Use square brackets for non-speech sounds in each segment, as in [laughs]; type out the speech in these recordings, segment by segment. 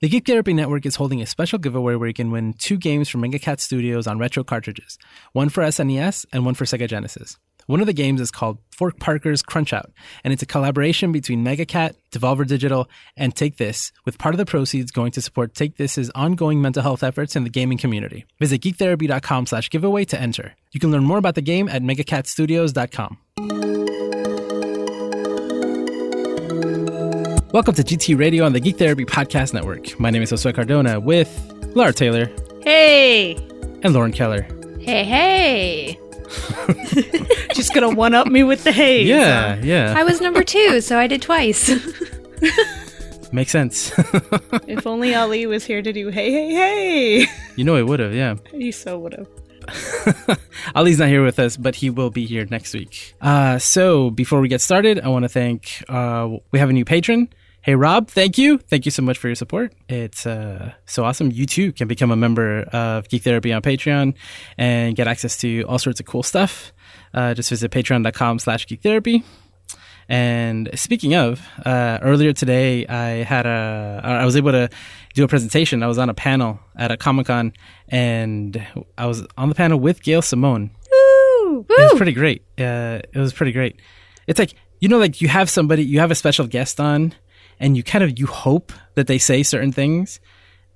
The Geek Therapy Network is holding a special giveaway where you can win two games from Megacat Studios on retro cartridges, one for SNES and one for Sega Genesis. One of the games is called Fork Parker's Crunch Out, and it's a collaboration between Megacat, Devolver Digital, and Take This, with part of the proceeds going to support Take This's ongoing mental health efforts in the gaming community. Visit geektherapy.com slash giveaway to enter. You can learn more about the game at megacatstudios.com. Welcome to GT Radio on the Geek Therapy Podcast Network. My name is Josue Cardona with Lara Taylor Hey. and Lauren Keller. Hey, hey. [laughs] Just gonna one up me with the hey. Yeah, yeah. I was number two, so I did twice. [laughs] Makes sense. [laughs] If only Ali was here to do hey, hey, hey. you know he would have, yeah. He so would have. Ali's not here with us, but he will be here next week. Uh, so before we get started, I want to thank, uh, we have a new patron. Hey, Rob, thank you. Thank you so much for your support. It's uh, so awesome. You too can become a member of Geek Therapy on Patreon and get access to all sorts of cool stuff. Uh, just visit patreon.com slash geek therapy. And speaking of, uh, earlier today, I had a, I was able to do a presentation. I was on a panel at a Comic Con and I was on the panel with Gail Simone. Woo! It was pretty great. Uh, it was pretty great. It's like, you know, like you have somebody, you have a special guest on and you kind of, you hope that they say certain things.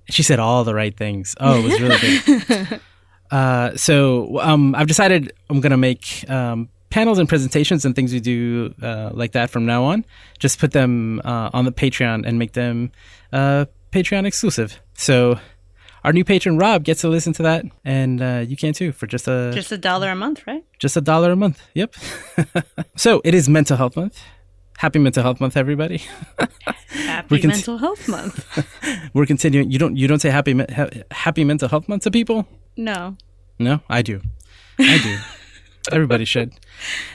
She said all the right things. Oh, it was really good. [laughs] Uh, so um, I've decided I'm gonna make um, panels and presentations and things we do uh, like that from now on. Just put them uh, on the Patreon and make them uh, Patreon exclusive. So our new patron Rob gets to listen to that, and uh, you can too for just a Just a dollar a month, right? just a dollar a month. Yep. [laughs] so it is Mental Health Month. Happy Mental Health Month, everybody. Happy can- Mental Health Month. [laughs] We're continuing. You don't you don't say happy ha- Happy Mental Health Month to people? No. No, I do. I do. [laughs] Everybody should.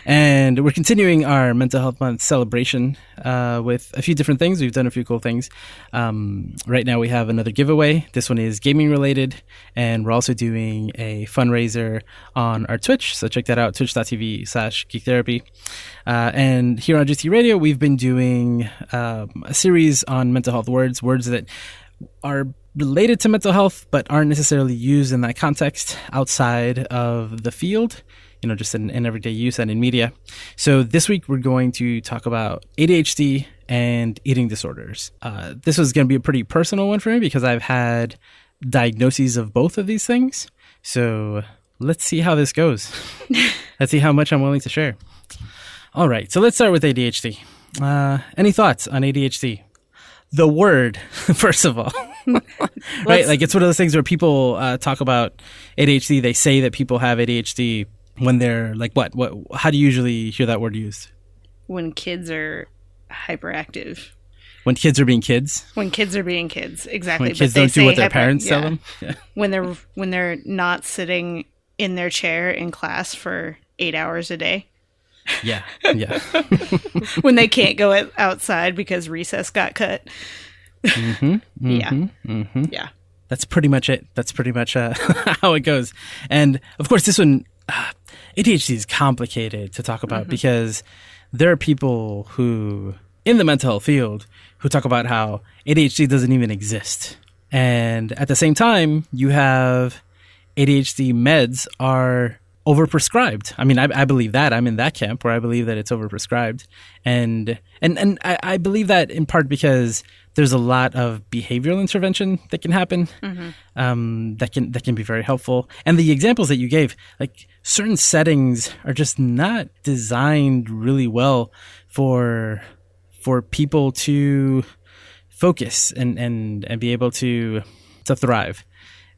And we're continuing our Mental Health Month celebration uh, with a few different things. We've done a few cool things. Um, right now, we have another giveaway. This one is gaming related, and we're also doing a fundraiser on our Twitch. So check that out twitch.tv slash geek therapy. Uh, and here on GT Radio, we've been doing um, a series on mental health words, words that are related to mental health but aren't necessarily used in that context outside of the field you know just in, in everyday use and in media. So this week we're going to talk about adhd and eating disorders. Uh, this was going to be a pretty personal one for me because i've had diagnoses of both of these things. So let's see how this goes. [laughs] Let's see how much i'm willing to share. All right so let's start with adhd uh, any thoughts on adhd the word [laughs] first of all. [laughs] Right like it's one of those things where people uh, talk about adhd they say that people have adhd when they're like what what how do you usually hear that word used When kids are hyperactive. when kids are being kids When kids are being kids, exactly. when kids they don't do what their hyper- parents tell them [laughs] yeah. When they're when they're not sitting in their chair in class for eight hours a day. yeah yeah [laughs] when they can't go outside because recess got cut. Mm-hmm. [laughs] Yeah. Yeah. that's pretty much it. That's pretty much uh, how it goes. And of course, this one, uh, ADHD is complicated to talk about because there are people who, in the mental health field, who talk about how ADHD doesn't even exist. And at the same time, you have ADHD meds are overprescribed. I mean, I, I believe that. I'm in that camp where I believe that it's overprescribed, and and and I, I believe that in part because there's a lot of behavioral intervention that can happen, um, that can that can be very helpful. And the examples that you gave, like certain settings, are just not designed really well for for people to focus and and and be able to to thrive.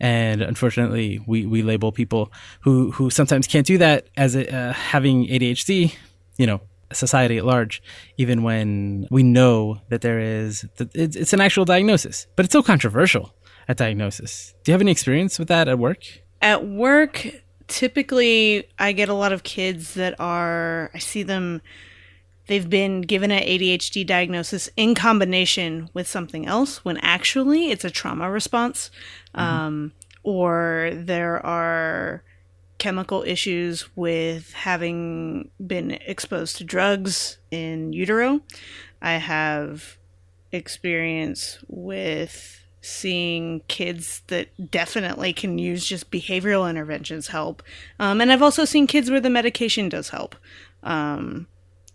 And unfortunately we we label people who who sometimes can't do that as a, uh, having ADHD you know society at large even when we know that there is it's, it's an actual diagnosis but it's so controversial at diagnosis. Do you have any experience with that at work? At work, typically I get a lot of kids that are I see them they've been given an ADHD diagnosis in combination with something else when actually it's a trauma response. Um, or there are chemical issues with having been exposed to drugs in utero. I have experience with seeing kids that definitely can use just behavioral interventions help. Um, and I've also seen kids where the medication does help. Um,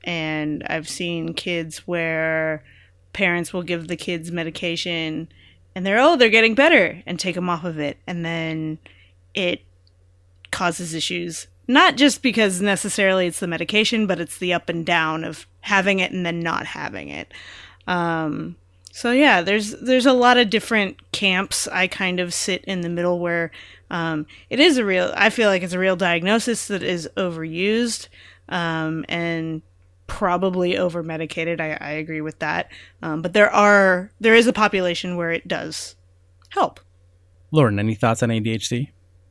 and I've seen kids where parents will give the kids medication and they're, oh, they're getting better and take them off of it. And then it causes issues. Not just because necessarily it's the medication, but it's the up and down of having it and then not having it. Um, so yeah, there's there's a lot of different camps. I kind of sit in the middle where um, it is a real. I feel like it's a real diagnosis that is overused um, and probably over medicated. I, I, agree with that. Um, but there are there is a population where it does help. Lauren, any thoughts on ADHD?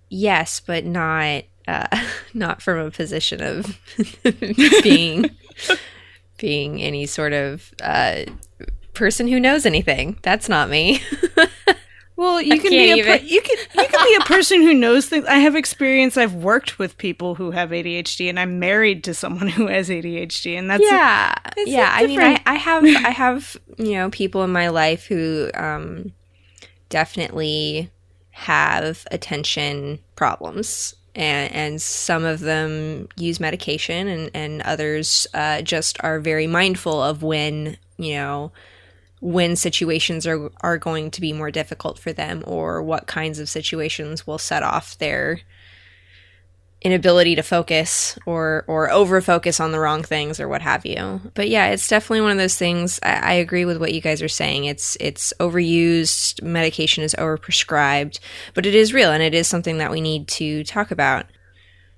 Yes, but not uh, [laughs] not from a position of [laughs] being [laughs] being any sort of uh, person who knows anything. That's not me. [laughs] well, you can be a per- you can you can be a person who knows things. I have experience. I've worked with people who have ADHD, and I'm married to someone [laughs] who has ADHD, and that's yeah, a, yeah. I mean, I, I have [laughs] I have you know people in my life who um, definitely have attention problems and, and some of them use medication and, and others uh, just are very mindful of when you know when situations are are going to be more difficult for them or what kinds of situations will set off their inability to focus or or over focus on the wrong things or what have you. But yeah, it's definitely one of those things. I, I, agree with what you guys are saying. It's it's overused, medication is overprescribed, but it is real and it is something that we need to talk about.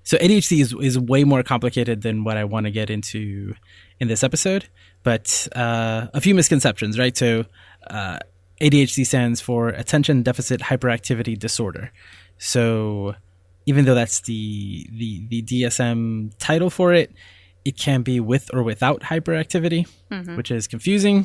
So ADHD is is way more complicated than what I want to get into in this episode but uh, a few misconceptions, right? So, uh, ADHD stands for Attention Deficit Hyperactivity Disorder. So, even though that's the the the DSM title for it, it can be with or without hyperactivity, mm-hmm. which is confusing.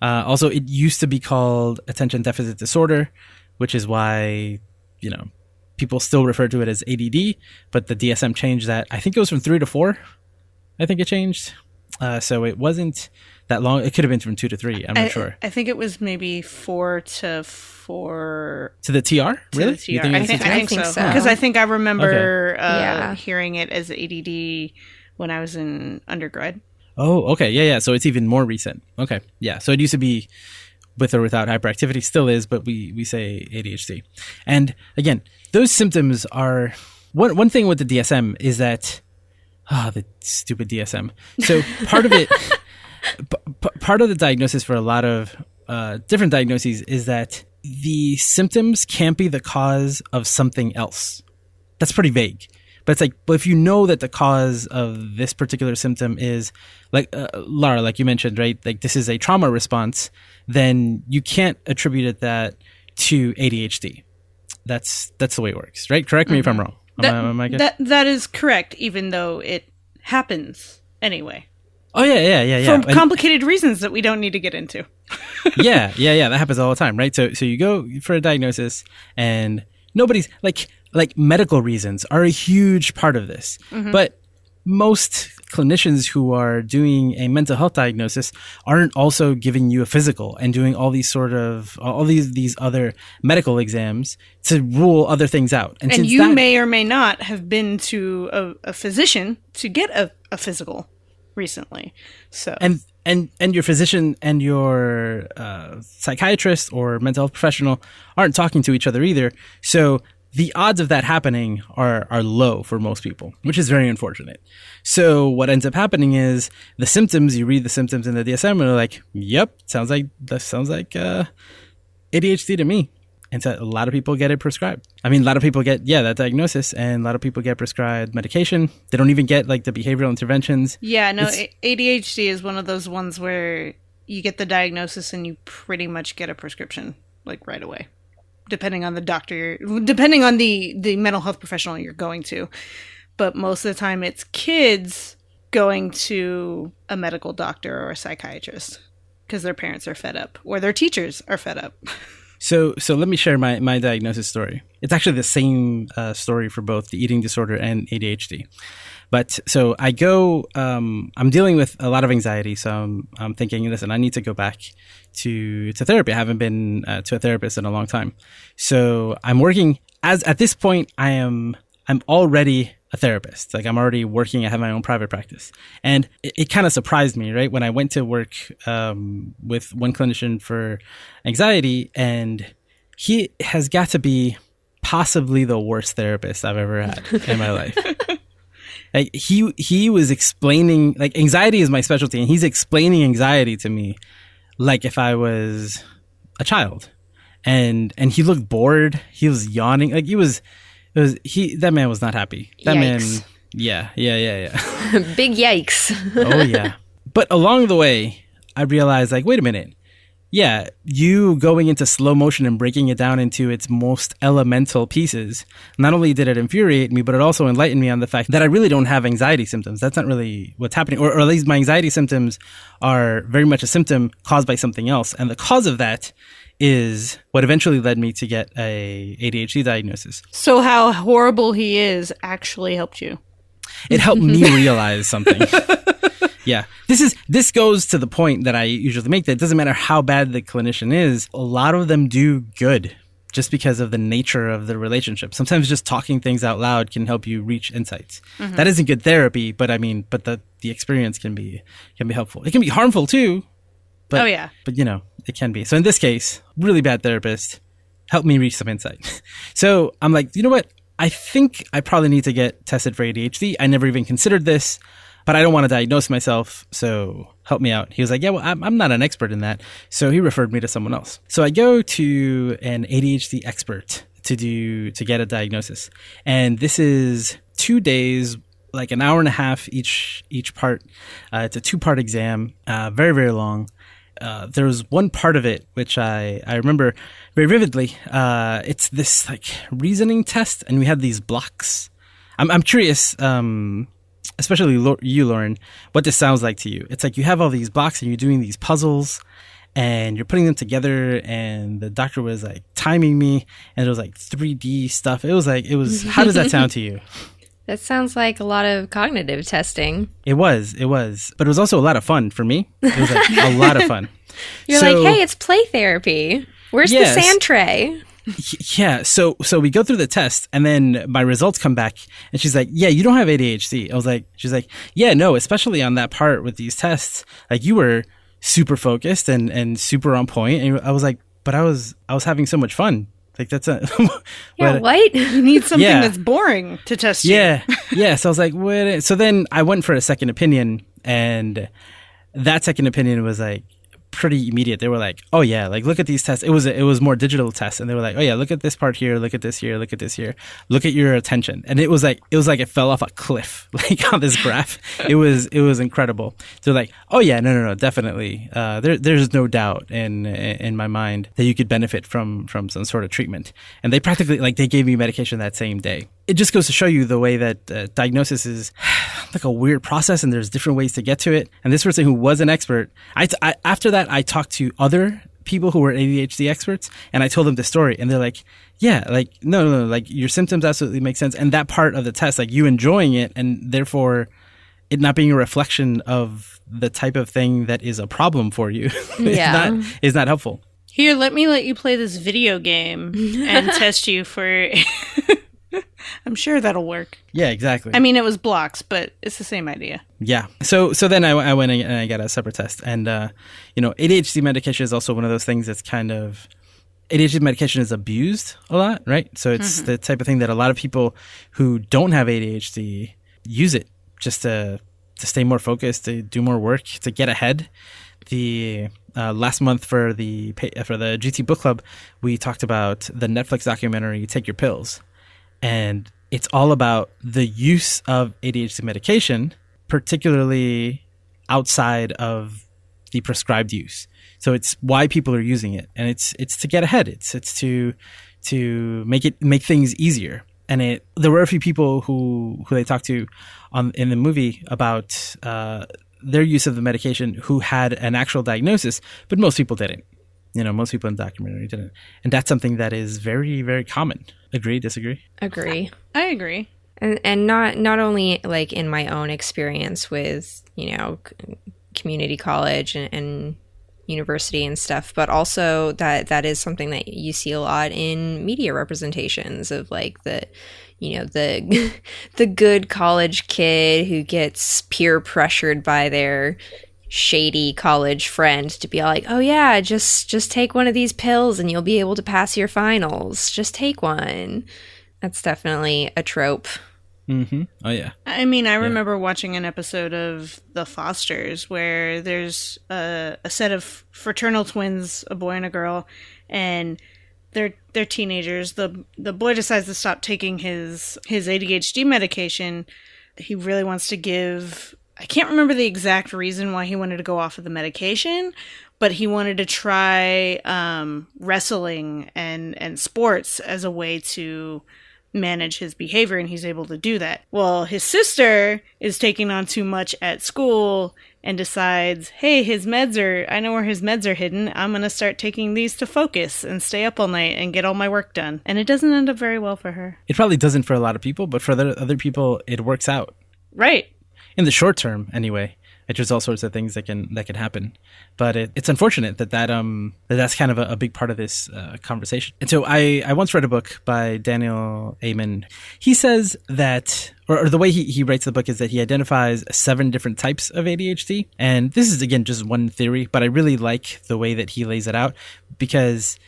Uh, also, it used to be called attention deficit disorder, which is why you know people still refer to it as ADD. But the DSM changed that. I think it was from three to four. I think it changed. Uh, so it wasn't that long. It could have been from two to three. I'm not I, sure. I think it was maybe four to four. To the TR? Really? The TR. Think I, think, I, think, so. Because I think I remember okay. uh, yeah. hearing it as ADD when I was in undergrad. Oh, okay. Yeah, yeah. So it's even more recent. Okay. Yeah. So it used to be with or without hyperactivity, still is, but we, we say ADHD. And again, those symptoms are one, one thing with the DSM is that Ah, oh, the stupid DSM. So part of it, [laughs] p- part of the diagnosis for a lot of uh, different diagnoses is that the symptoms can't be the cause of something else. That's pretty vague. But it's like, but if you know that the cause of this particular symptom is like uh, Lara, like you mentioned, right? Like this is a trauma response, then you can't attribute it that to ADHD. That's that's the way it works, right? Correct me mm-hmm. if I'm mm-hmm. wrong. That, am I, am I that that is correct, even though it happens anyway. Oh yeah, yeah, yeah, yeah. For complicated reasons that we don't need to get into. [laughs] yeah, yeah, yeah. That happens all the time, right? So, so you go for a diagnosis, and nobody's like, like medical reasons are a huge part of this, mm-hmm. but most clinicians who are doing a mental health diagnosis aren't also giving you a physical and doing all these sort of all these these other medical exams to rule other things out. And, and you that, may or may not have been to a, a physician to get a, a physical recently. So and and and your physician and your uh, psychiatrist or mental health professional aren't talking to each other either. So the odds of that happening are are low for most people, which is very unfortunate. So what ends up happening is the symptoms. You read the symptoms in the DSM, and they're like, "Yep, sounds like that sounds like uh, ADHD to me." And so a lot of people get it prescribed. I mean, a lot of people get yeah that diagnosis, and a lot of people get prescribed medication. They don't even get like the behavioral interventions. Yeah, no, it's, ADHD is one of those ones where you get the diagnosis and you pretty much get a prescription like right away depending on the doctor, depending on the the mental health professional you're going to. But most of the time, it's kids going to a medical doctor or a psychiatrist because their parents are fed up or their teachers are fed up. [laughs] So, so let me share my, my diagnosis story. It's actually the same uh, story for both the eating disorder and ADHD. But so I go, um, I'm dealing with a lot of anxiety. So I'm, I'm thinking, listen, I need to go back to, to therapy. I haven't been uh, to a therapist in a long time. So I'm working as at this point, I am, I'm already a therapist. Like I'm already working. I have my own private practice, and it, it kind of surprised me, right? When I went to work um, with one clinician for anxiety, and he has got to be possibly the worst therapist I've ever had in my life. [laughs] Like he he was explaining like anxiety is my specialty, and he's explaining anxiety to me like if I was a child, and and he looked bored. He was yawning. Like he was it was he. That man was not happy. That Yikes. man. Yeah, yeah, yeah, yeah. [laughs] Big yikes. oh yeah. [laughs] But along the way, I realized like, wait a minute. Yeah, you going into slow motion and breaking it down into its most elemental pieces. Not only did it infuriate me, but it also enlightened me on the fact that I really don't have anxiety symptoms. That's not really what's happening, or, or at least my anxiety symptoms are very much a symptom caused by something else, and the cause of that is what eventually led me to get a ADHD diagnosis. So how horrible he is actually helped you. It helped me [laughs] realize something. Yeah. This is this goes to the point that I usually make that it doesn't matter how bad the clinician is, a lot of them do good just because of the nature of the relationship. Sometimes just talking things out loud can help you reach insights. Mm-hmm. That isn't good therapy, but I mean, but the the experience can be can be helpful. It can be harmful too. But, oh yeah. But you know, it can be. So in this case, really bad therapist helped me reach some insight. [laughs] so I'm like, you know what? I think I probably need to get tested for ADHD. I never even considered this, but I don't want to diagnose myself. So help me out. He was like, yeah, well, I'm, I'm not an expert in that. So he referred me to someone else. So I go to an ADHD expert to do, to get a diagnosis. And this is two days like an hour and a half each each part. Uh, it's a two part exam, uh, very very long. Uh, there was one part of it which I, I remember very vividly. Uh, it's this like reasoning test, and we had these blocks. I'm, I'm curious, um, especially you, Lauren, what this sounds like to you. It's like you have all these blocks, and you're doing these puzzles, and you're putting them together. And the doctor was like timing me, and it was like 3D stuff. It was like it was. [laughs] How does that sound to you? That sounds like a lot of cognitive testing. It was, it was, but it was also a lot of fun for me. It was like a lot of fun. [laughs] You're so, like, hey, it's play therapy. Where's yes, the sand tray? Yeah, so so we go through the test, and then my results come back, and she's like, "Yeah, you don't have ADHD." I was like, "She's like, yeah, no, especially on that part with these tests, like you were super focused and and super on point." And I was like, "But I was I was having so much fun." Like that's a [laughs] yeah. What [laughs] you need something yeah. that's boring to test. You. Yeah, [laughs] yeah. So I was like, what? So then I went for a second opinion, and that second opinion was like, pretty immediate. They were like, "Oh yeah, like look at these tests." It was it was more digital tests, and they were like, "Oh yeah, look at this part here, look at this here, look at this here, look at your attention." And it was like it was like it fell off a cliff, [laughs] like on this graph. it was it was incredible. They're like, "Oh yeah, no no no, definitely. Uh, there there's no doubt in in my mind that you could benefit from from some sort of treatment." And they practically like they gave me medication that same day it just goes to show you the way that uh, diagnosis is [sighs] like a weird process and there's different ways to get to it. And this person who was an expert, I, I, after that, I talked to other people who were ADHD experts and I told them the story and they're like, yeah, like, no, no, no, like your symptoms absolutely make sense. And that part of the test, like you enjoying it and therefore it not being a reflection of the type of thing that is a problem for you [laughs] yeah. is not, is not helpful. Here, let me let you play this video game and [laughs] test you for [laughs] I'm sure that'll work. Yeah, exactly. I mean, it was blocks, but it's the same idea. Yeah. So so then I, I went and I got a separate test, and uh, you know, ADHD medication is also one of those things that's kind of ADHD medication is abused a lot, right? So it's mm-hmm. the type of thing that a lot of people who don't have ADHD use it just to to stay more focused, to do more work, to get ahead. The uh, last month for the for the GT Book Club, we talked about the Netflix documentary "Take Your Pills," and it's all about the use of ADHD medication, particularly outside of the prescribed use. So it's why people are using it, and it's it's to get ahead. It's it's to to make it make things easier. And it there were a few people who who they talked to on in the movie about uh, their use of the medication who had an actual diagnosis, but most people didn't. You know, most people in the documentary didn't, and that's something that is very very common. Agree? Disagree? Agree. I agree. and and not not only like in my own experience with you know community college and, and university and stuff but also that that is something that you see a lot in media representations of like the you know the [laughs] the good college kid who gets peer pressured by their shady college friend to be like, "Oh yeah, just just take one of these pills and you'll be able to pass your finals. Just take one." That's definitely a trope. Mm-hmm. Oh yeah. I mean, I remember watching an episode of The Fosters where there's a, a set of fraternal twins, a boy and a girl, and they're they're teenagers. the The boy decides to stop taking his his ADHD medication. He really wants to give. I can't remember the exact reason why he wanted to go off of the medication, but he wanted to try um, wrestling and and sports as a way to manage his behavior and he's able to do that. Well, his sister is taking on too much at school and decides, hey, his meds are, I know where his meds are hidden. I'm going to start taking these to focus and stay up all night and get all my work done. And it doesn't end up very well for her. It probably doesn't for a lot of people, but for other people, it works out. Right. In the short term, anyway there's all sorts of things that can that can happen. But it, it's unfortunate that that um that that's kind of a, a big part of this uh, conversation. And so I I once read a book by Daniel Amen. He says that or, or, the way he, he writes the book is that he identifies seven different types of ADHD. And this is again just one theory, but I really like the way that he lays it out because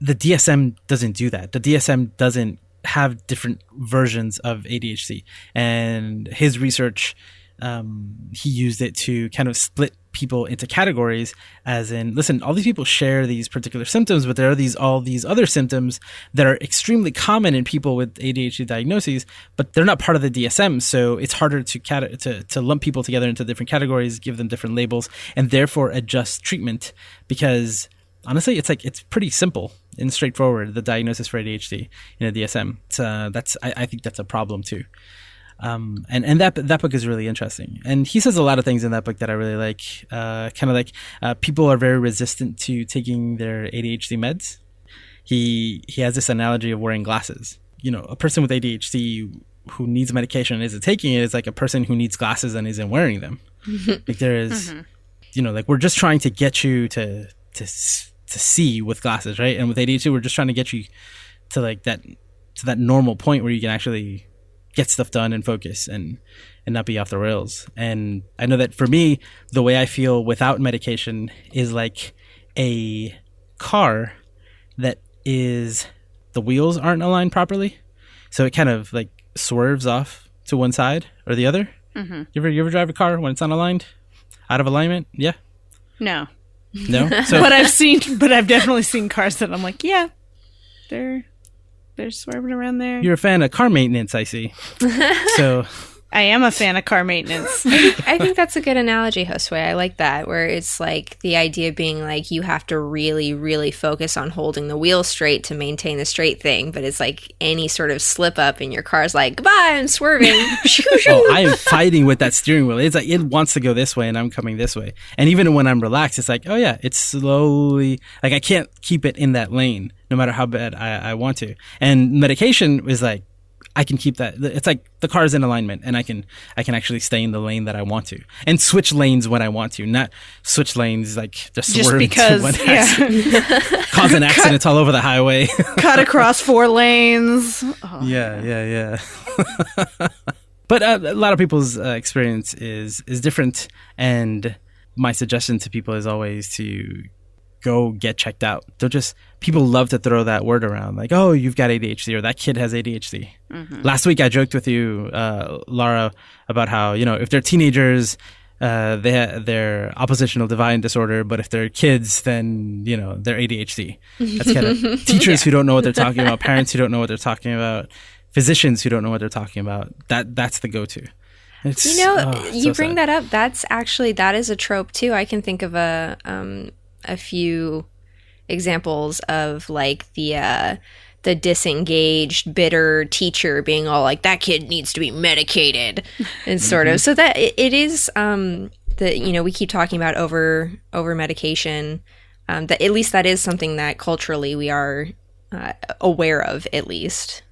the DSM doesn't do that. The DSM doesn't have different versions of ADHD. And his research um, he used it to kind of split people into categories as in listen all these people share these particular symptoms but there are these all these other symptoms that are extremely common in people with ADHD diagnoses but they're not part of the DSM so it's harder to cat- to to lump people together into different categories give them different labels and therefore adjust treatment. Because honestly it's like it's pretty simple and straightforward the diagnosis for ADHD in a DSM uh, that's I, I think that's a problem too um, and and that that book is really interesting. And he says a lot of things in that book that I really like. Uh, kind of like uh, people are very resistant to taking their ADHD meds. He he has this analogy of wearing glasses. You know, a person with ADHD who needs medication and isn't taking it is like a person who needs glasses and isn't wearing them. [laughs] like there is, mm-hmm. you know, like we're just trying to get you to to to see with glasses, right? And with ADHD, we're just trying to get you to like that to that normal point where you can actually get stuff done and focus and and not be off the rails. And I know that for me, the way I feel without medication is like a car that is the wheels aren't aligned properly, so it kind of like swerves off to one side or the other. Mm-hmm. You ever you ever drive a car when it's unaligned, out of alignment? Yeah. No. No. [laughs] So, but I've seen, but I've definitely seen cars that I'm like, yeah, they're they're swerving around there. You're a fan of car maintenance, I see. [laughs] so I am a fan of car maintenance. [laughs] I, think, I think that's a good analogy, Josue. I like that, where it's like the idea being like you have to really, really focus on holding the wheel straight to maintain the straight thing, but it's like any sort of slip up and your car's like, goodbye, I'm swerving. [laughs] [laughs] oh, I am fighting with that steering wheel. It's like it wants to go this way and I'm coming this way. And even when I'm relaxed, it's like, oh yeah, it's slowly, like I can't keep it in that lane no matter how bad I, I want to. And medication is like, I can keep that. It's like the car is in alignment, and I can I can actually stay in the lane that I want to, and switch lanes when I want to, not switch lanes like just, just because yeah. [laughs] cause an [laughs] accident all over the highway, [laughs] cut across four lanes. Oh, yeah, yeah, yeah. but uh, a lot of people's uh, experience is is different, and my suggestion to people is always to go get checked out. Don't just people love to throw that word around like, "Oh, you've got ADHD" or "That kid has ADHD." Mm-hmm. Last week, I joked with you, uh, Lara, about how you know if they're teenagers, uh, they ha- they're oppositional defiant disorder, but if they're kids, then you know they're ADHD. That's kind of [laughs] teachers yeah. who don't know what they're talking about, parents who don't know what they're talking about, physicians who don't know what they're talking about. That that's the go-to. It's, you know, oh, you so bring sad. that up. That's actually that is a trope too. I can think of a um, a few examples of like the uh, the disengaged, bitter teacher being all like, "That kid needs to be medicated," and sort mm-hmm. of. So that it, it is um, that you know we keep talking about over over medication. Um, that at least that is something that culturally we are uh, aware of, at least.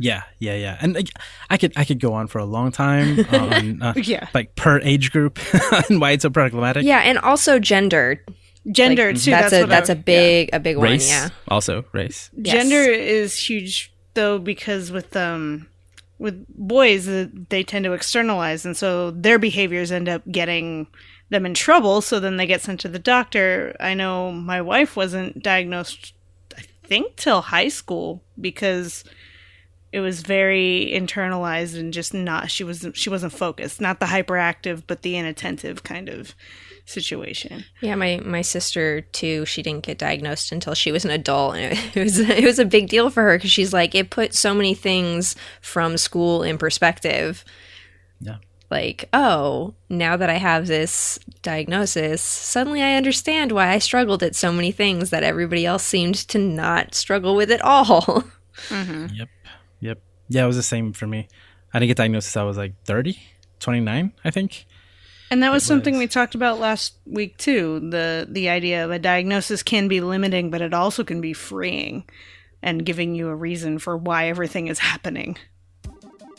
Yeah, yeah, yeah. And like, I could I could go on for a long time [laughs] on uh, Yeah. like per age group [laughs] and why it's so problematic. Yeah, and also gender. Gender Like, too. That's, That's, a what that's I- a big a big race one. Yeah. also race. Yes. Gender is huge though because with um with boys uh, they tend to externalize and so their behaviors end up getting them in trouble so then they get sent to the doctor. I know my wife wasn't diagnosed I think till high school because it was very internalized and just not she was she wasn't focused, not the hyperactive but the inattentive kind of situation. Yeah, my my sister too. She didn't get diagnosed until she was an adult, and it, it [laughs] was it was a big deal for her because she's like it put so many things from school in perspective. Yeah. Like, oh, now that I have this diagnosis, suddenly I understand why I struggled at so many things that everybody else seemed to not struggle with at all. [laughs] Mm-hmm. Yep. Yep. Yeah, it was the same for me. I didn't get diagnosed I was like 30, 29, I think. And that was something we talked about last week too. The the idea of a diagnosis can be limiting, but it also can be freeing and giving you a reason for why everything is happening.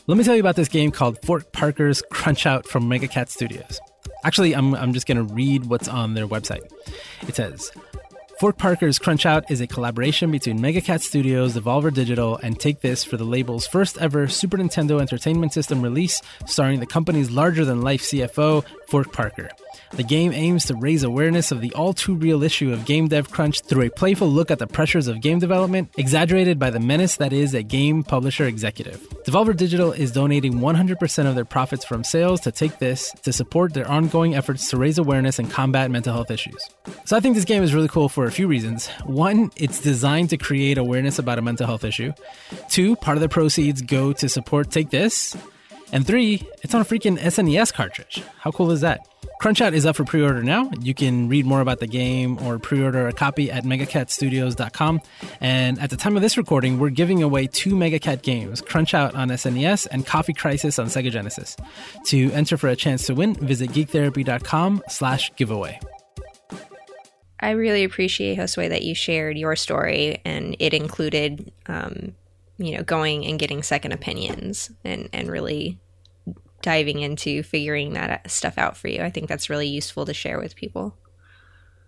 Let me tell you about this game called Fork Parker's Crunch Out from Mega Cat Studios. Actually, I'm, I'm just going to read what's on their website. It says Fork Parker's Crunch Out is a collaboration between Mega Cat Studios, Devolver Digital, and Take This for the label's first ever Super Nintendo Entertainment System release, starring the company's larger than life CFO, Fork Parker. The game aims to raise awareness of the all too real issue of game dev crunch through a playful look at the pressures of game development, exaggerated by the menace that is a game publisher executive. Devolver Digital is donating 100% of their profits from sales to Take This to support their ongoing efforts to raise awareness and combat mental health issues. So I think this game is really cool for a few reasons. One, it's designed to create awareness about a mental health issue. Two, part of the proceeds go to support Take This. And three, it's on a freaking SNES cartridge. How cool is that? Crunch Out is up for pre order now. You can read more about the game or pre order a copy at megacatstudios.com. And at the time of this recording, we're giving away two Megacat games Crunch Out on SNES and Coffee Crisis on Sega Genesis. To enter for a chance to win, visit geektherapy.com slash giveaway. I really appreciate Josue that you shared your story and it included um, you know, going and getting second opinions and and really diving into figuring that stuff out for you. I think that's really useful to share with people.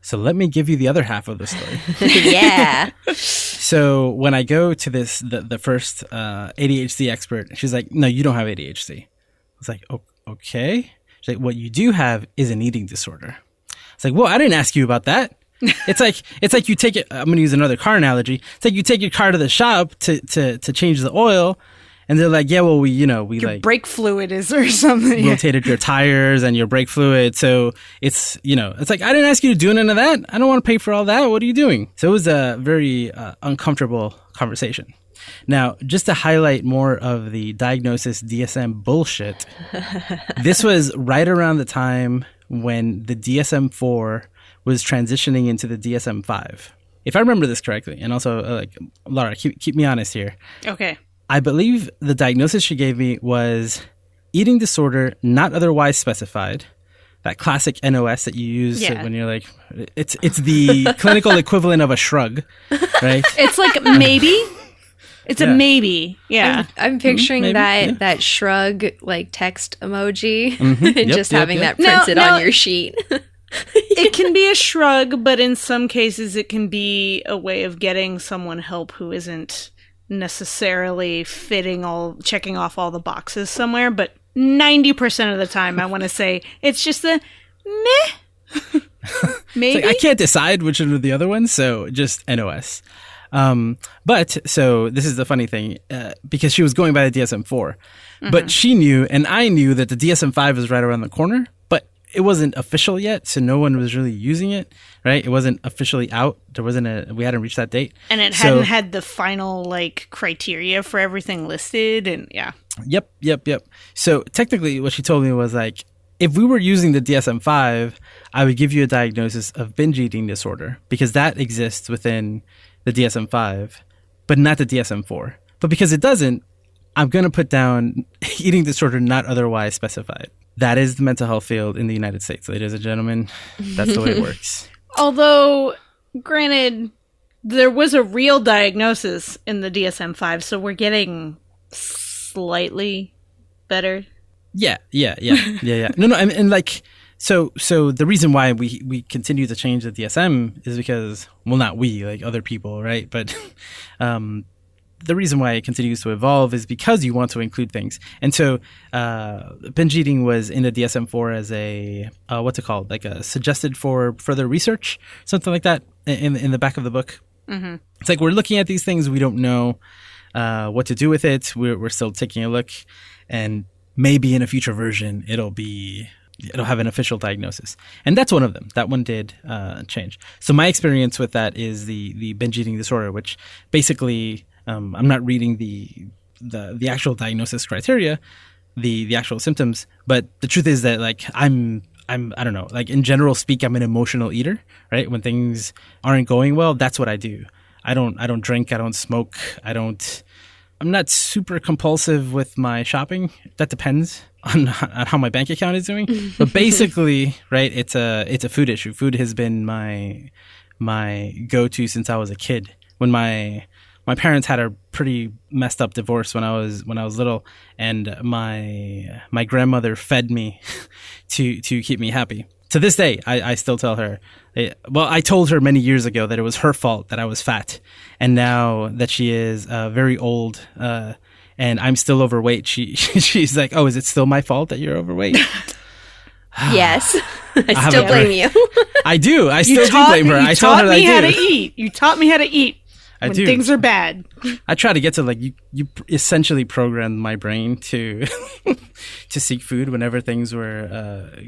So let me give you the other half of the story. [laughs] yeah. so when I go to this, the, the first uh, ADHD expert, she's like, no, you don't have ADHD. I was like, "O- okay. She's like, what you do have is an eating disorder. It's like, well, I didn't ask you about that. [laughs] it's like it's like you take it. I'm going to use another car analogy. It's like you take your car to the shop to to to change the oil, and they're like, yeah, well, we you know we Your like brake fluid is or [laughs] something. rotated your tires and your brake fluid. So it's, you know, it's like, I didn't ask you to do none of that. I don't want to pay for all that. What are you doing? So it was a very uh, uncomfortable conversation. Now, just to highlight more of the diagnosis DSM bullshit, [laughs] this was right around the time when the DSM 4 was transitioning into the DSM 5. If I remember this correctly, and also, uh, like, Lara, keep, keep me honest here. Okay. I believe the diagnosis she gave me was eating disorder not otherwise specified. That classic NOS that you use Yeah. when you're like, it's it's the [laughs] clinical equivalent of a shrug, right? [laughs] It's like maybe. It's Yeah. a maybe. Yeah. I'm picturing maybe, that yeah. that shrug like text emoji Mhm. [laughs] and Yep, just yep, having yep. that Now- printed now- on your sheet. it can be a shrug, but in some cases it can be a way of getting someone help who isn't necessarily fitting all checking off all the boxes somewhere, but 90% of the time I want to say it's just the meh. [laughs] Maybe. Like, I can't decide which one or the other one, so just NOS. Um, but so this is the funny thing uh, because she was going by the DSM 4, but she knew and I knew that the DSM 5 was right around the corner, it wasn't official yet, so no one was really using it, right? It wasn't officially out. There wasn't a we hadn't reached that date. and it So- hadn't had the final like criteria for everything listed and yeah. Yep, yep, yep. So technically, what she told me was like, if we were using the DSM 5, I would give you a diagnosis of binge eating disorder because that exists within the DSM 5, but not the DSM 4. But because it doesn't, I'm going to put down [laughs] eating disorder not otherwise specified. That is the mental health field in the United States, ladies and gentlemen. That's the way it [laughs] works. Although, granted, there was a real diagnosis in the DSM 5, so we're getting slightly better. Yeah, yeah, yeah, [laughs] yeah, yeah. No, no, and, and like so so the reason why we we continue to change the DSM is because well not we like other people right but [laughs] um the reason why it continues to evolve is because you want to include things. And so, uh, binge eating was in the DSM 4 as a, uh, what's it called? Like a suggested for further research, something like that in, in the back of the book. Mm-hmm. It's like we're looking at these things, we don't know uh, what to do with it. We're, we're still taking a look. And maybe in a future version, it'll be it'll have an official diagnosis and that's one of them that one did uh, change so my experience with that is the the binge eating disorder which basically um, I'm not reading the, the the actual diagnosis criteria, the the actual symptoms, but the truth is that like I'm I'm I don't know like in general speak I'm an emotional eater right? When things aren't going well that's what I do. I don't I don't drink I don't smoke I don't I'm not super compulsive with my shopping. That depends [laughs] on, on how my bank account is doing. [laughs] But basically right it's a it's a food issue. Food has been my my go to since I was a kid. When my my parents had a pretty messed up divorce when I was when I was little, and my my grandmother fed me [laughs] to to keep me happy. To this day, I, I still tell her. Eh, well, I told her many years ago that it was her fault that I was fat, and now that she is uh, very old uh, and I'm still overweight, she [laughs] she's like, "Oh, is it still my fault that you're overweight?" [laughs] [sighs] yes, [sighs] I still blame you. I do. I still do blame her. I taught her me how to eat. You taught me how to eat. I when do. things are bad. [laughs] I try to get to like you. You essentially programmed my brain to [laughs] to seek food whenever things were uh,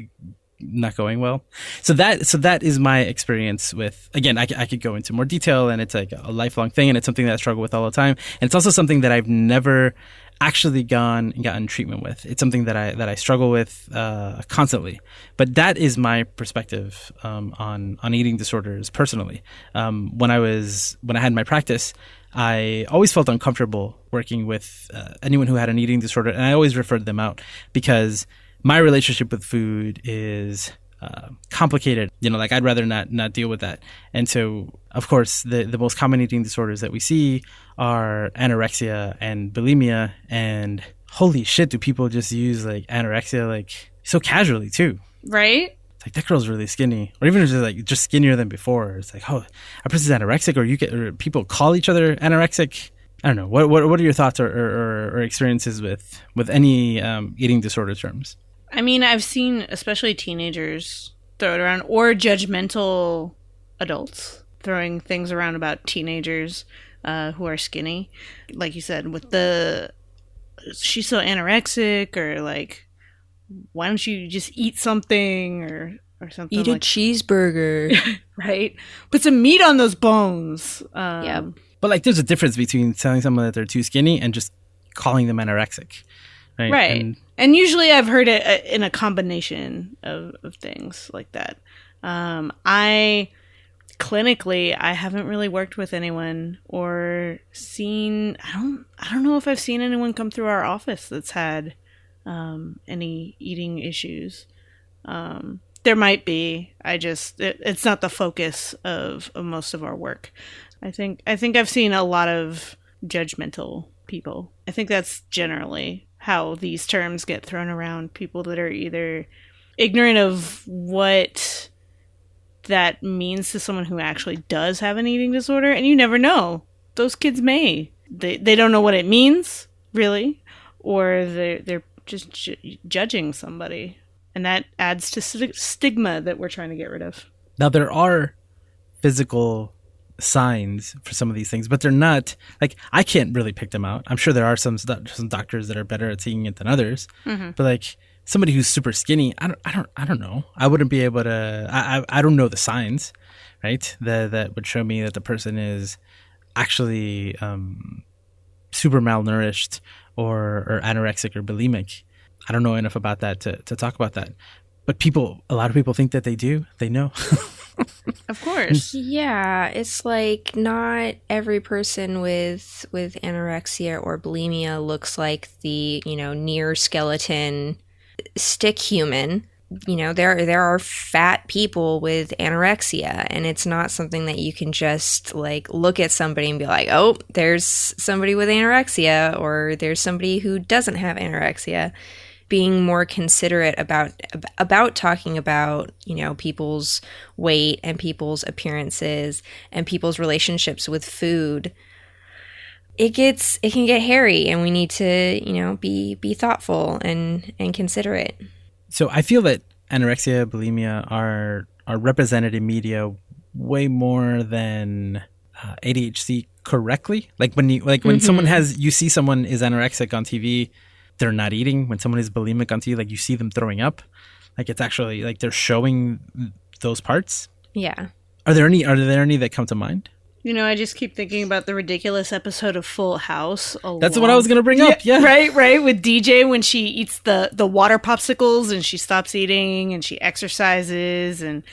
not going well. So that so that is my experience with. Again, I, I could go into more detail, and it's like a lifelong thing, and it's something that I struggle with all the time, and it's also something that I've never actually gone and gotten treatment with. It's something that I that I struggle with uh, constantly. But that is my perspective um, on on eating disorders personally. Um, when I was when I had my practice, I always felt uncomfortable working with uh, anyone who had an eating disorder, and I always referred them out because my relationship with food is uh, complicated. You know, like I'd rather not not deal with that. And so, of course, the the most common eating disorders that we see are anorexia and bulimia. And holy shit, do people just use like anorexia like so casually too? Right. It's like that girl's really skinny, or even it's like just skinnier than before. It's like, oh, a person's anorexic, or you get or people call each other anorexic. I don't know. What what what are your thoughts or, or, or experiences with with any um, eating disorder terms? I mean, I've seen especially teenagers throw it around or judgmental adults throwing things around about teenagers uh, who are skinny. Like you said, with the she's so anorexic or like why don't you just eat something or or something eat a cheeseburger. [laughs] Right? Put some meat on those bones. Um, yeah but like there's a difference between telling someone that they're too skinny and just calling them anorexic right? Right. And and usually I've heard it uh, in a combination of, of things like that. Um, I clinically I haven't really worked with anyone or seen I don't I don't know if I've seen anyone come through our office that's had um, any eating issues. Um, there might be. I just it, it's not the focus of, of most of our work. I think I think I've seen a lot of judgmental people. I think that's generally how these terms get thrown around. People that are either ignorant of what that means to someone who actually does have an eating disorder, and you never know. Those kids may. They, they don't know what it means, really, or they're, they're just ju- judging somebody. And that adds to st- stigma that we're trying to get rid of. Now, there are physical signs for some of these things, but they're not like I can't really pick them out. I'm sure there are some some doctors that are better at seeing it than others, mm-hmm. but like somebody who's super skinny, I don't, I don't, I don't know. I wouldn't be able to. I, I, I don't know the signs, right? That that would show me that the person is actually um, super malnourished or or anorexic or bulimic. I don't know enough about that to to talk about that. But people, a lot of people think that they do. They know. [laughs] of course. Yeah, it's like not every person with with anorexia or bulimia looks like the, you know, near skeleton stick human you know there there are fat people with anorexia and it's not something that you can just like look at somebody and be like oh there's somebody with anorexia or there's somebody who doesn't have anorexia being more considerate about about talking about you know people's weight and people's appearances and people's relationships with food it gets it can get hairy and we need to you know be be thoughtful and and considerate so I feel that anorexia, bulimia are are represented in media way more than uh, ADHD correctly. Like when you like when mm-hmm. someone has you see someone is anorexic on TV, they're not eating. When someone is bulimic on TV, like you see them throwing up. Like it's actually like they're showing those parts. Yeah. Are there any are there any that come to mind? You know, I just keep thinking about the ridiculous episode of Full House. That's what I was going to bring up. Yeah, right, right. With DJ when she eats the the water popsicles and she stops eating and she exercises and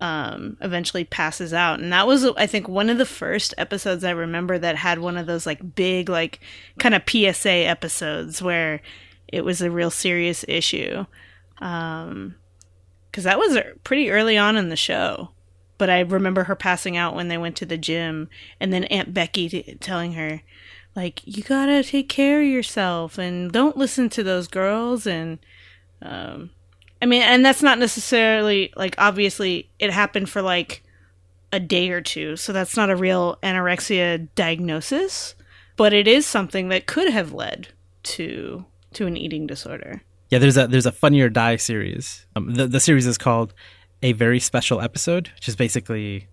um, eventually passes out. And that was, I think, one of the first episodes I remember that had one of those like big, like kind of PSA episodes where it was a real serious issue. Um, because that was pretty early on in the show but I remember her passing out when they went to the gym, and then Aunt Becky t- telling her, like, you gotta take care of yourself and don't listen to those girls. And, um, I mean, and that's not necessarily, like, obviously it happened for like a day or two, so that's not a real anorexia diagnosis, but it is something that could have led to to an eating disorder. Yeah, there's a there's a Funny or Die series. Um, the the series is called a very special episode, which is basically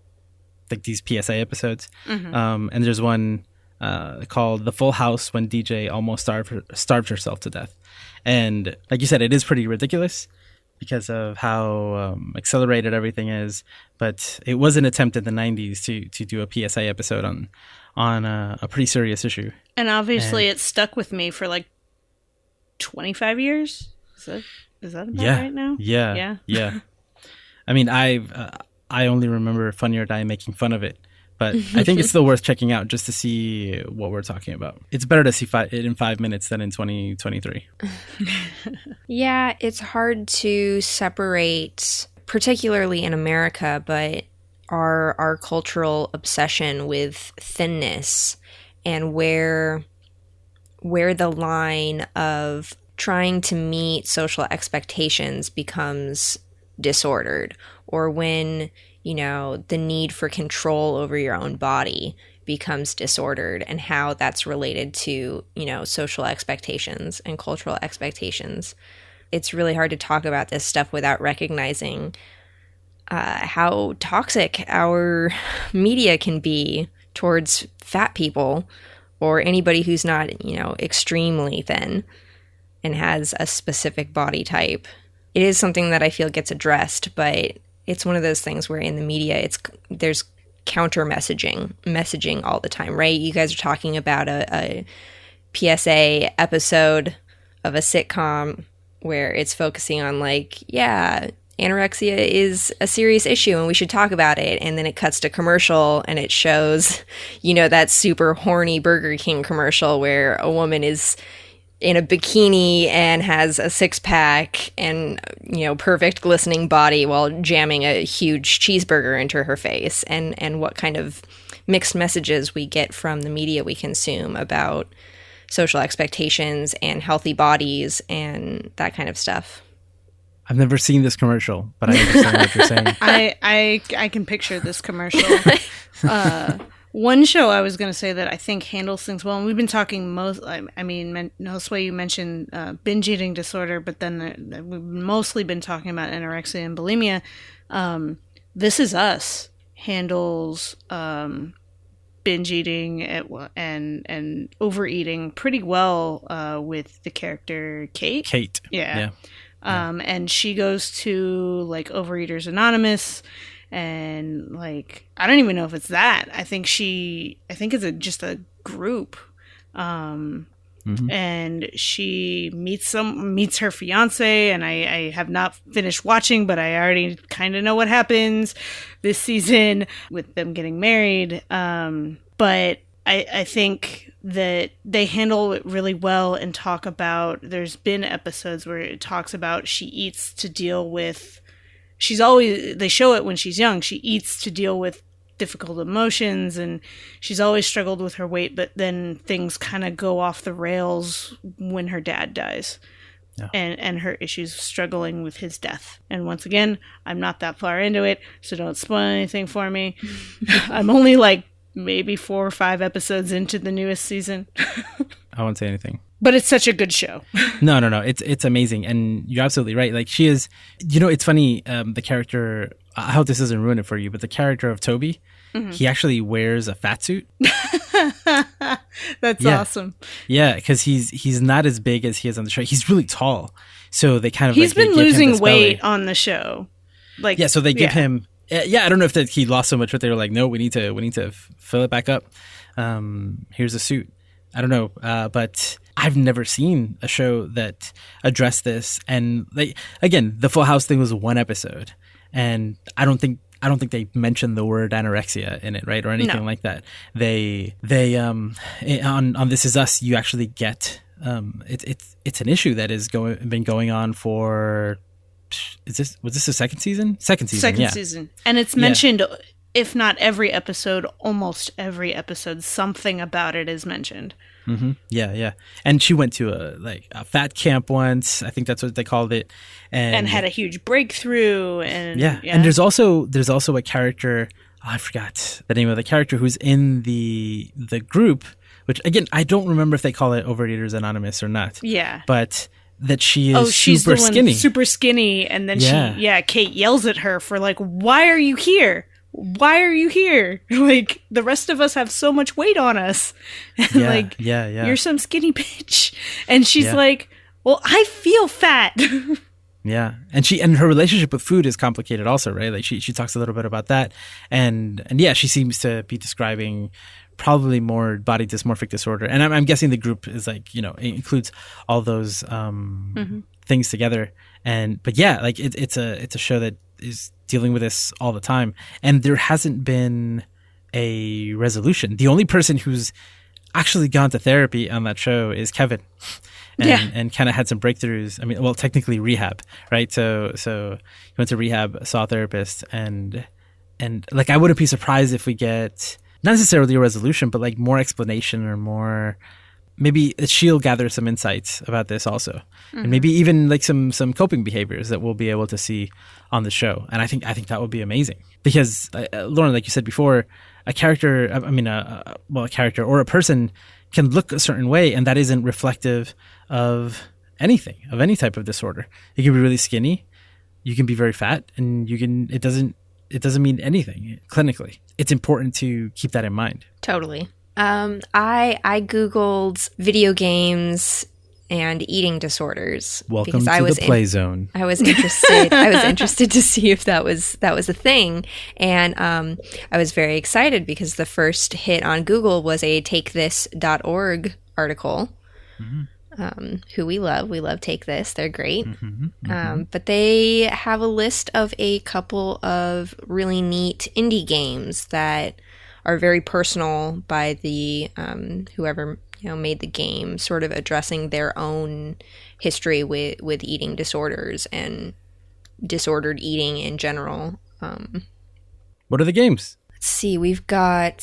like these PSA episodes. Mm-hmm. Um, and there's one uh, called "The Full House" when DJ almost starved starved herself to death. And like you said, it is pretty ridiculous because of how um, accelerated everything is. But it was an attempt in the '90s to to do a PSA episode on on a, a pretty serious issue. And obviously, and, it stuck with me for like 25 years. Is that is that about yeah, right now? Yeah, yeah, yeah. [laughs] I mean, I uh, I only remember Funny or Die making fun of it, but [laughs] I think it's still worth checking out just to see what we're talking about. It's better to see fi- it in five minutes than in 2023. [laughs] yeah, it's hard to separate, particularly in America, but our our cultural obsession with thinness and where where the line of trying to meet social expectations becomes disordered or when, you know, the need for control over your own body becomes disordered and how that's related to, you know, social expectations and cultural expectations. It's really hard to talk about this stuff without recognizing uh, how toxic our [laughs] media can be towards fat people or anybody who's not, you know, extremely thin and has a specific body type it is something that I feel gets addressed, but it's one of those things where in the media it's there's counter messaging messaging all the time, right? You guys are talking about a, a PSA episode of a sitcom where it's focusing on like, yeah, anorexia is a serious issue and we should talk about it. And then it cuts to commercial and it shows, [laughs] you know, that super horny Burger King commercial where a woman is in a bikini and has a six pack and you know perfect glistening body while jamming a huge cheeseburger into her face and and what kind of mixed messages we get from the media we consume about social expectations and healthy bodies and that kind of stuff. I've never seen this commercial, but I understand what you're saying. [laughs] I, I I can picture this commercial. [laughs] Uh, one show I was going to say that I think handles things well, and we've been talking most. I, I mean, men, way you mentioned uh, binge eating disorder, but then the, we've mostly been talking about anorexia and bulimia. Um, this is Us handles um, binge eating and and overeating pretty well uh, with the character Kate. Kate, yeah. yeah. Um, and she goes to like Overeaters Anonymous and like I don't even know if it's that. I think she I think it's a, just a group. Um mm-hmm. and she meets some meets her fiance and I, I have not finished watching but I already kind of know what happens this season with them getting married. Um but I I think that they handle it really well and talk about there's been episodes where it talks about she eats to deal with she's always they show it when she's young. She eats to deal with difficult emotions and she's always struggled with her weight but then things kind of go off the rails when her dad dies yeah. and and her issues struggling with his death. And once again i'm not that far into it so don't spoil anything for me. [laughs] I'm only like maybe four or five episodes into the newest season. I won't say anything but it's such a good show. [laughs] no, no, no. It's it's amazing, and you're absolutely right. Like she is, you know, it's funny. Um, the character I hope this doesn't ruin it for you, but the character of Toby, mm-hmm. he actually wears a fat suit. [laughs] That's yeah. awesome. Yeah, because he's he's not as big as he is on the show. He's really tall, so they kind of he's like, been losing weight on the show. Like yeah, so they give yeah. him. Yeah, I don't know if that he lost so much, but they were like, no, we need to we need to fill it back up. Um, here's a suit. I don't know, uh, but I've never seen a show that addressed this. And like again, the Full House thing was one episode and I don't think I don't think they mentioned the word anorexia in it, right, or anything no. like that. They they um eh, on on This Is Us, you actually get um it's it's it's an issue that is going been going on for is this was this the second season? Second season, second yeah. season, and it's mentioned. Yeah. If not every episode, almost every episode, something about it is mentioned. Mm-hmm. Yeah, yeah. And she went to a like a fat camp once. I think that's what they called it, and, and had a huge breakthrough. And yeah. yeah. and there's also there's also a character. Oh, I forgot the name of the character who's in the the group. Which again, I don't remember if they call it Overeaters Anonymous or not. Yeah, but that she is oh, she's super skinny, super skinny, and then yeah. she yeah, Kate yells at her for like, "Why are you here?" Why are you here? [laughs] Like the rest of us have so much weight on us. [laughs] Yeah, like yeah, yeah. You're some skinny [laughs] bitch. And she's yeah. like, "Well, I feel fat." yeah. And she and her relationship with food is complicated also, right? Like she she talks a little bit about that. And and yeah, she seems to be describing probably more body dysmorphic disorder. And I'm, I'm guessing the group is like, you know, includes all those um mm-hmm. things together. And but yeah, like it, it's a it's a show that is dealing with this all the time, and there hasn't been a resolution. The only person who's actually gone to therapy on that show is Kevin. And, yeah. and kind of had some breakthroughs. I mean, well, technically rehab, right? So, so he went to rehab, saw a therapist, and and like I wouldn't be surprised if we get not necessarily a resolution, but like more explanation or more maybe she'll gather some insights about this also. Mm-hmm. and maybe even like some some coping behaviors that we'll be able to see on the show. And i think i think that would be amazing. Because uh, uh lauren like you said before a character i mean a, a, well a character or a person can look a certain way and that isn't reflective of anything of any type of disorder. You can be really skinny. You can be very fat and you can it doesn't it doesn't mean anything clinically. It's important to keep that in mind. Totally um, I I googled video games and eating disorders. Welcome because to I was the play in, zone. I was interested. I was interested to see if that was that was a thing, and um, I was very excited because the first hit on Google was a TakeThis.org article. Mm-hmm. Um, who we love, we love Take This. They're great, mm-hmm, mm-hmm. Um, but they have a list of a couple of really neat indie games that are very personal by the um, whoever you know made the game, sort of addressing their own history with with eating disorders and disordered eating in general. Um, what are the games? Let's see. We've got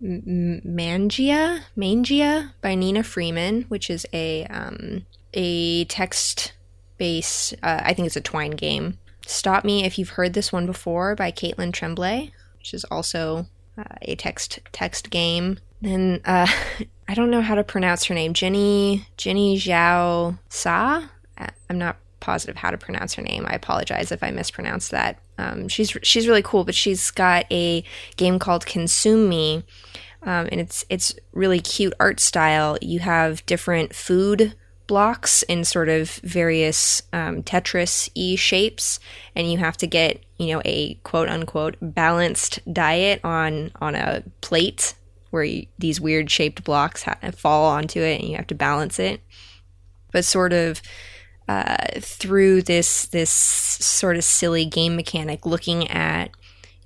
Mangia, Mangia by Nina Freeman, which is a um, a text based. Uh, I think it's a Twine game. Stop Me If You've Heard This One Before by Kaitlin Tremblay, which is also uh, a text text game. Then uh, [laughs] I don't know how to pronounce her name. Jenny Jenny Jiao Hsia. I'm not positive how to pronounce her name. I apologize if I mispronounced that. Um, she's she's really cool, but she's got a game called Consume Me, um, and it's it's really cute art style. You have different food blocks in sort of various um, Tetris e shapes, and you have to get you know a quote unquote balanced diet on on a plate where you, these weird shaped blocks ha- fall onto it, and you have to balance it. But sort of uh, through this this sort of silly game mechanic, looking at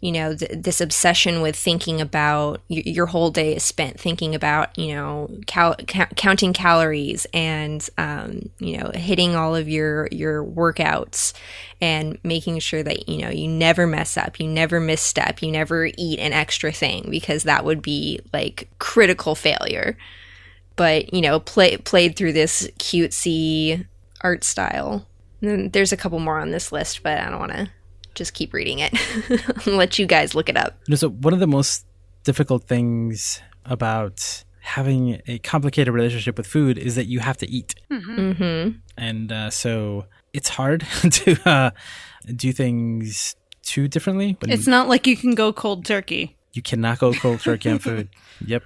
you know th- this obsession with thinking about y- your whole day is spent thinking about you know cal- ca- counting calories and um, you know hitting all of your your workouts and making sure that you know you never mess up you never misstep you never eat an extra thing because that would be like critical failure. But you know play, played through this cutesy art style. And there's a couple more on this list but i don't want to just keep reading it. [laughs] let you guys look it up. So one of the most difficult things about having a complicated relationship with food is that you have to eat, mm-hmm. Mm-hmm. and uh, so it's hard [laughs] to uh, do things too differently. But it's not like you can go cold turkey. You cannot go cold turkey on food. [laughs] Yep,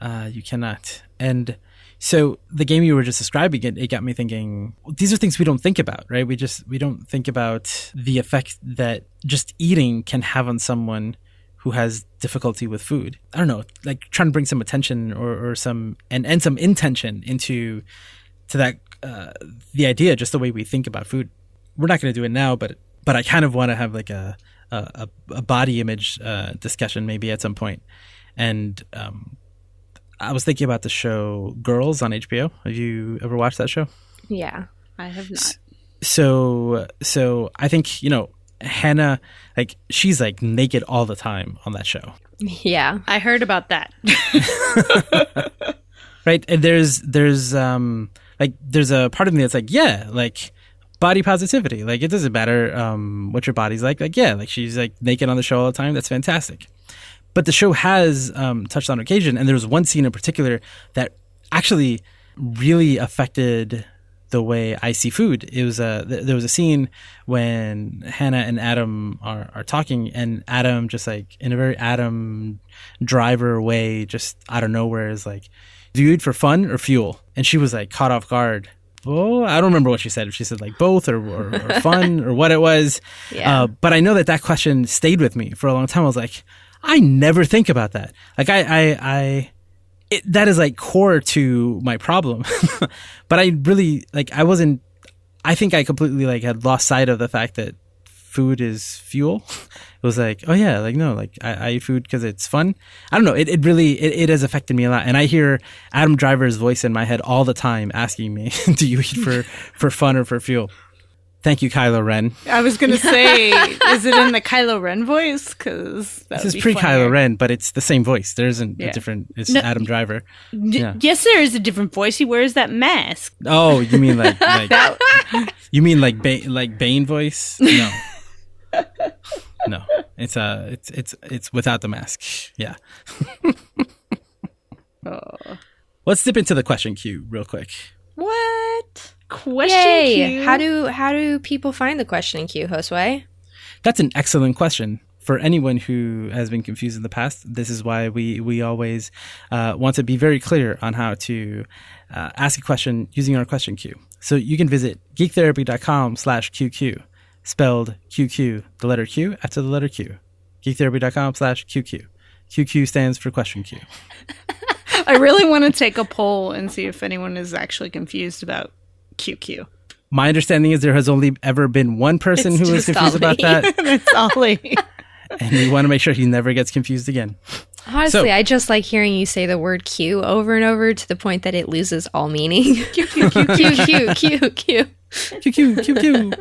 uh, you cannot, and so the game you were just describing, it, it got me thinking. These are things we don't think about, right? We just we don't think about the effect that just eating can have on someone who has difficulty with food. I don't know, like trying to bring some attention or, or some and and some intention into to that uh, the idea, just the way we think about food. We're not going to do it now, but but I kind of want to have like a a, a body image uh, discussion maybe at some point, and um, I was thinking about the show Girls on HBO. Have you ever watched that show? Yeah, I have not. So, so I think you know Hannah, like she's like naked all the time on that show. [laughs] Yeah, I heard about that. [laughs] [laughs] right, and there's there's um like there's a part of me that's like yeah, like body positivity. Like it doesn't matter um what your body's like. Like yeah, like she's like naked on the show all the time. That's fantastic. But the show has um, touched on occasion, and there was one scene in particular that actually really affected the way I see food. It was a th- there was a scene when Hannah and Adam are are talking, and Adam just like in a very Adam Driver way, just out of nowhere is like, "Do you eat for fun or fuel?" And she was like caught off guard. Oh, I don't remember what she said. If she said like both or, or, or [laughs] fun or what it was, yeah. Uh, but I know that that question stayed with me for a long time. I was like, I never think about that. Like I, I, I it, that is like core to my problem. [laughs] but I really like I wasn't. I think I completely like had lost sight of the fact that food is fuel. [laughs] It was like, oh yeah, like no, like I, I eat food because it's fun. I don't know. It, it really it, it has affected me a lot, and I hear Adam Driver's voice in my head all the time asking me, [laughs] "Do you eat for for fun or for fuel?" Thank you, Kylo Ren. I was gonna [laughs] say, is it in the Kylo Ren voice? Because this is pre Kylo Ren, but it's the same voice. There isn't yeah. a different. It's no, Adam Driver. D- yeah. Yes, there is a different voice. He wears that mask. Oh, you mean like, [laughs] like you mean like ba- like Bane voice? No, [laughs] no. It's uh, it's it's it's without the mask. Yeah. oh. Let's dip into the question queue real quick. What? Question Yay. queue. How do how do people find the question queue, Josue? That's an excellent question. For anyone who has been confused in the past, this is why we we always uh, want to be very clear on how to uh, ask a question using our question queue. So you can visit geektherapy.com slash QQ, spelled QQ, the letter Q after the letter Q. Geektherapy.com slash QQ. QQ stands for question queue. [laughs] I really want to take a poll and see if anyone is actually confused about QQ. My understanding is there has only ever been one person it's who was confused Ali. about that. [laughs] it's Ali. [laughs] and we want to make sure he never gets confused again. Honestly, so, I just like hearing you say the word Q over and over to the point that it loses all meaning. [laughs] Q, Q, Q, Q, Q, Q, Q. Q, Q, Q, Q.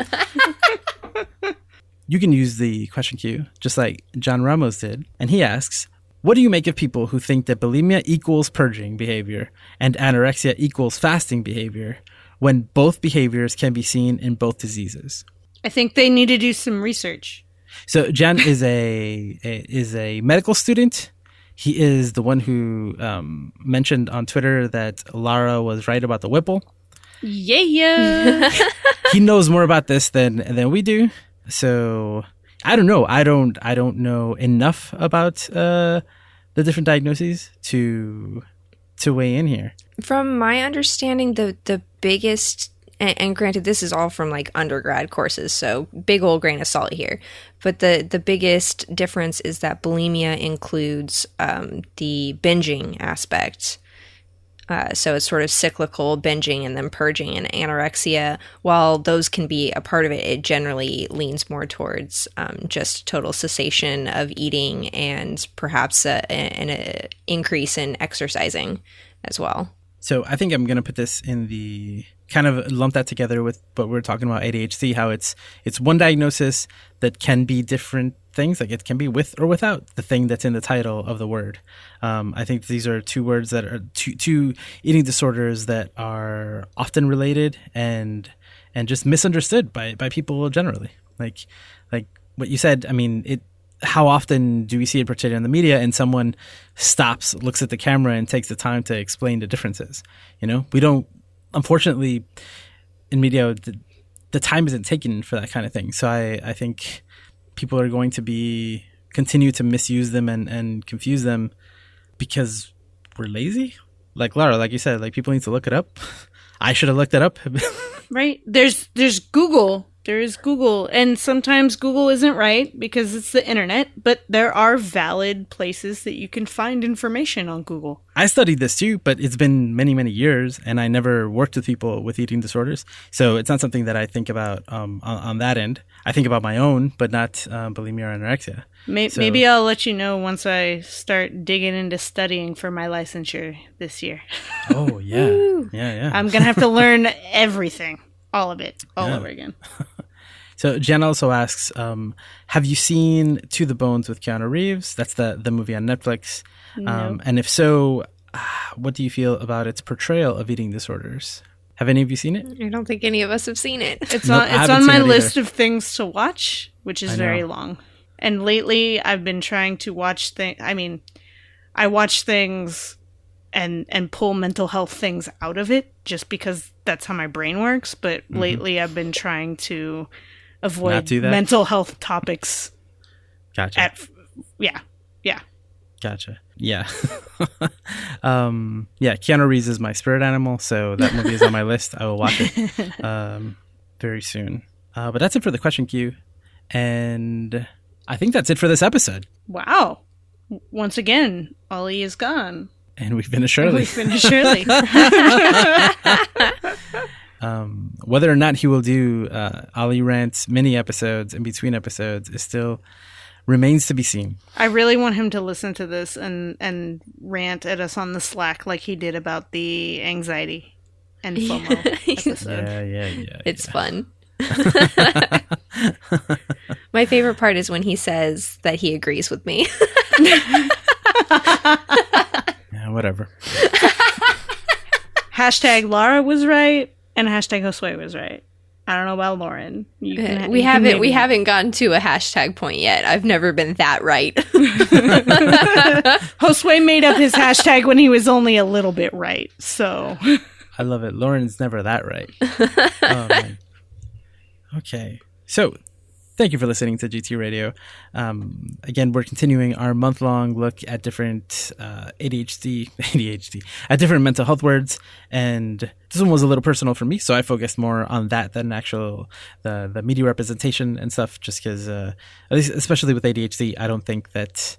You can use the question queue just like John Ramos did. And he asks, what do you make of people who think that bulimia equals purging behavior and anorexia equals fasting behavior when both behaviors can be seen in both diseases? I think they need to do some research. So Jen is a, a is a medical student. He is the one who um, mentioned on Twitter that Lara was right about the Whipple. Yeah, yeah. [laughs] he knows more about this than than we do. So I don't know. I don't. I don't know enough about uh, the different diagnoses to to weigh in here. From my understanding, the the biggest and, and, granted, this is all from like undergrad courses, so big old grain of salt here. But the the biggest difference is that bulimia includes um, the binging aspect. Uh, so it's sort of cyclical binging and then purging and anorexia. While those can be a part of it, it generally leans more towards um, just total cessation of eating and perhaps an a increase in exercising as well. So I think I'm going to put this in the kind of lump that together with what we're talking about ADHD, how it's it's one diagnosis that can be different things. Like it can be with or without the thing that's in the title of the word. Um, I think these are two words that are two, two eating disorders that are often related and and just misunderstood by by people generally. Like like what you said. I mean it how often do we see it portrayed in the media and someone stops, looks at the camera, and takes the time to explain the differences? You know, we don't. Unfortunately, in media, the, the time isn't taken for that kind of thing. So I, I think people are going to be continue to misuse them and, and confuse them because we're lazy. Like Lara, like you said, like people need to look it up. [laughs] I should have looked it up. [laughs] right. There's there's Google there is Google, and sometimes Google isn't right because it's the internet, but there are valid places that you can find information on Google. I studied this too, but it's been many, many years, and I never worked with people with eating disorders. So it's not something that I think about um, on, on, that end. I think about my own, but not um, bulimia or anorexia. Maybe, so, maybe I'll let you know once I start digging into studying for my licensure this year. oh, yeah. [laughs] yeah, yeah. I'm going to have to [laughs] learn everything all of it all yeah. over again. [laughs] so Jen also asks, um, "Have you seen To the Bones with Keanu Reeves? That's the the movie on Netflix. No. Um, and if so, uh, what do you feel about its portrayal of eating disorders? Have any of you seen it? I don't think any of us have seen it. It's nope, on it's on my list of things to watch, which is very long. And lately, I've been trying to watch things. I mean, I watch things and and pull mental health things out of it just because that's how my brain works but mm-hmm. lately i've been trying to avoid mental health topics gotcha. at, yeah yeah. Gotcha. Yeah. [laughs] Um yeah keanu reeves is my spirit animal so that movie is on my list. I will watch it [laughs] um very soon. Uh, but that's it for the question queue. And i think that's it for this episode. Wow. Once again Ali is gone. And we finished early. We finished early. Um, whether or not he will do uh, Ali Rants mini episodes in between episodes is still remains to be seen. I really want him to listen to this and and rant at us on the Slack like he did about the anxiety and FOMO [laughs] episode. Yeah, yeah, yeah. It's yeah. fun. [laughs] [laughs] My favorite part is when he says that he agrees with me yeah, whatever. hashtag Lara was right and hashtag Josue was right. I don't know about Lauren. Can, we haven't we haven't gotten to a hashtag point yet. I've never been that right. [laughs] [laughs] Josue made up his hashtag when he was only a little bit right. So I love it. Lauren's never that right. [laughs] Oh, okay. So Thank you for listening to GT Radio. Um, again, we're continuing our month long look at different uh, ADHD, ADHD, [laughs] at different mental health words. And this one was a little personal for me, so I focused more on that than actual the the media representation and stuff. Just because, uh, at least especially with ADHD, I don't think that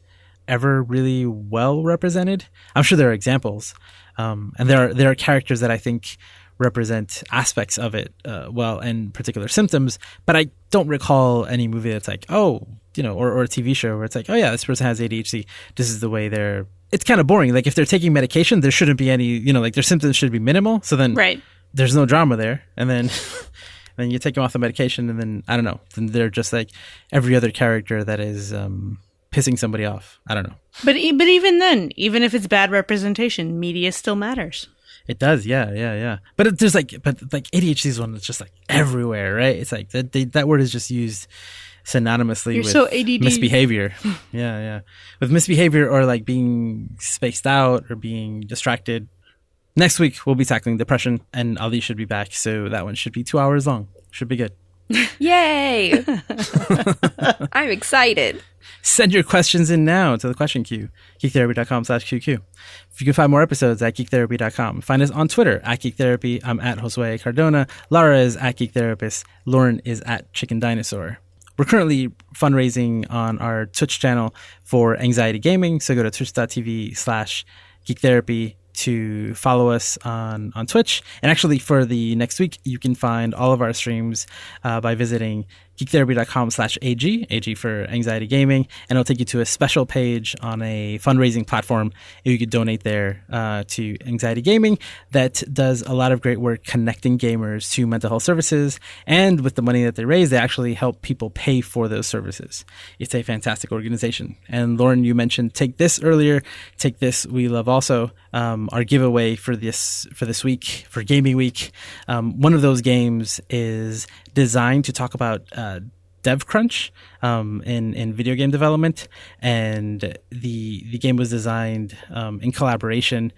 ever really well represented. I'm sure there are examples, um, and there are there are characters that I think represent aspects of it uh, well and particular symptoms but i don't recall any movie that's like oh you know or, or a tv show where it's like oh yeah this person has adhd this is the way they're it's kind of boring. Like if they're taking medication there shouldn't be any you know like their symptoms should be minimal. So then right. there's no drama there. And then [laughs] then you take them off the medication and then i don't know then they're just like every other character that is um pissing somebody off. I don't know. But but even then even if it's bad representation media still matters it does, yeah, yeah, yeah. But it, there's like, but like ADHD is one that's just like everywhere, right? It's like that they, that word is just used synonymously You're with so ADD. misbehavior. [laughs] yeah, yeah, with misbehavior or like being spaced out or being distracted. Next week we'll be tackling depression, and Ali should be back, so that one should be two hours long. Should be good. [laughs] Yay! [laughs] I'm excited. Send your questions in now to the question queue, geektherapy.com slash QQ. If you can find more episodes at geektherapy.com, find us on Twitter at geektherapy. I'm at Josue Cardona. Lara is at geektherapist. Lauren is at chicken dinosaur. We're currently fundraising on our Twitch channel for anxiety gaming. So go to twitch.tv slash geektherapy to follow us on, on Twitch. And actually, for the next week, you can find all of our streams uh, by visiting geektherapy.com slash AG, AG for anxiety gaming, and it'll take you to a special page on a fundraising platform. You could donate there uh, to anxiety gaming that does a lot of great work connecting gamers to mental health services. And with the money that they raise, they actually help people pay for those services. It's a fantastic organization. And Lauren, you mentioned Take This earlier. Take This, we love also. Um, our giveaway for this for this week for gaming week. Um, one of those games is designed to talk about uh, dev crunch um, in in video game development, and the the game was designed um, in collaboration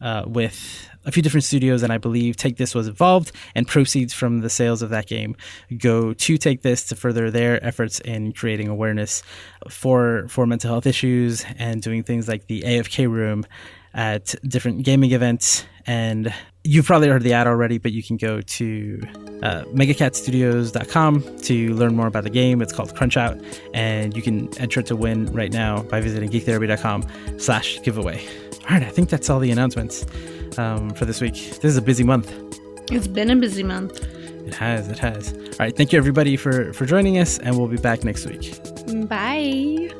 uh, with a few different studios, and I believe Take This was involved, and proceeds from the sales of that game go to Take This to further their efforts in creating awareness for for mental health issues and doing things like the AFK room at different gaming events. And you've probably heard the ad already, but you can go to uh, megacatstudios.com to learn more about the game. It's called Crunch Out, and you can enter to win right now by visiting geektherapy.com slash giveaway. All right, I think that's all the announcements um, for this week. This is a busy month. It's been a busy month. It has, it has. All right, thank you everybody for for joining us, and we'll be back next week. Bye.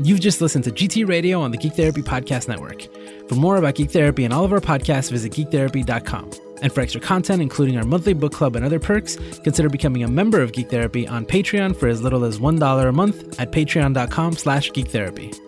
You've just listened to GT Radio on the Geek Therapy Podcast Network. For more about Geek Therapy and all of our podcasts, visit geektherapy.com. And for extra content, including our monthly book club and other perks, consider becoming a member of Geek Therapy on Patreon for as little as $1 a month at patreon.com slash geektherapy.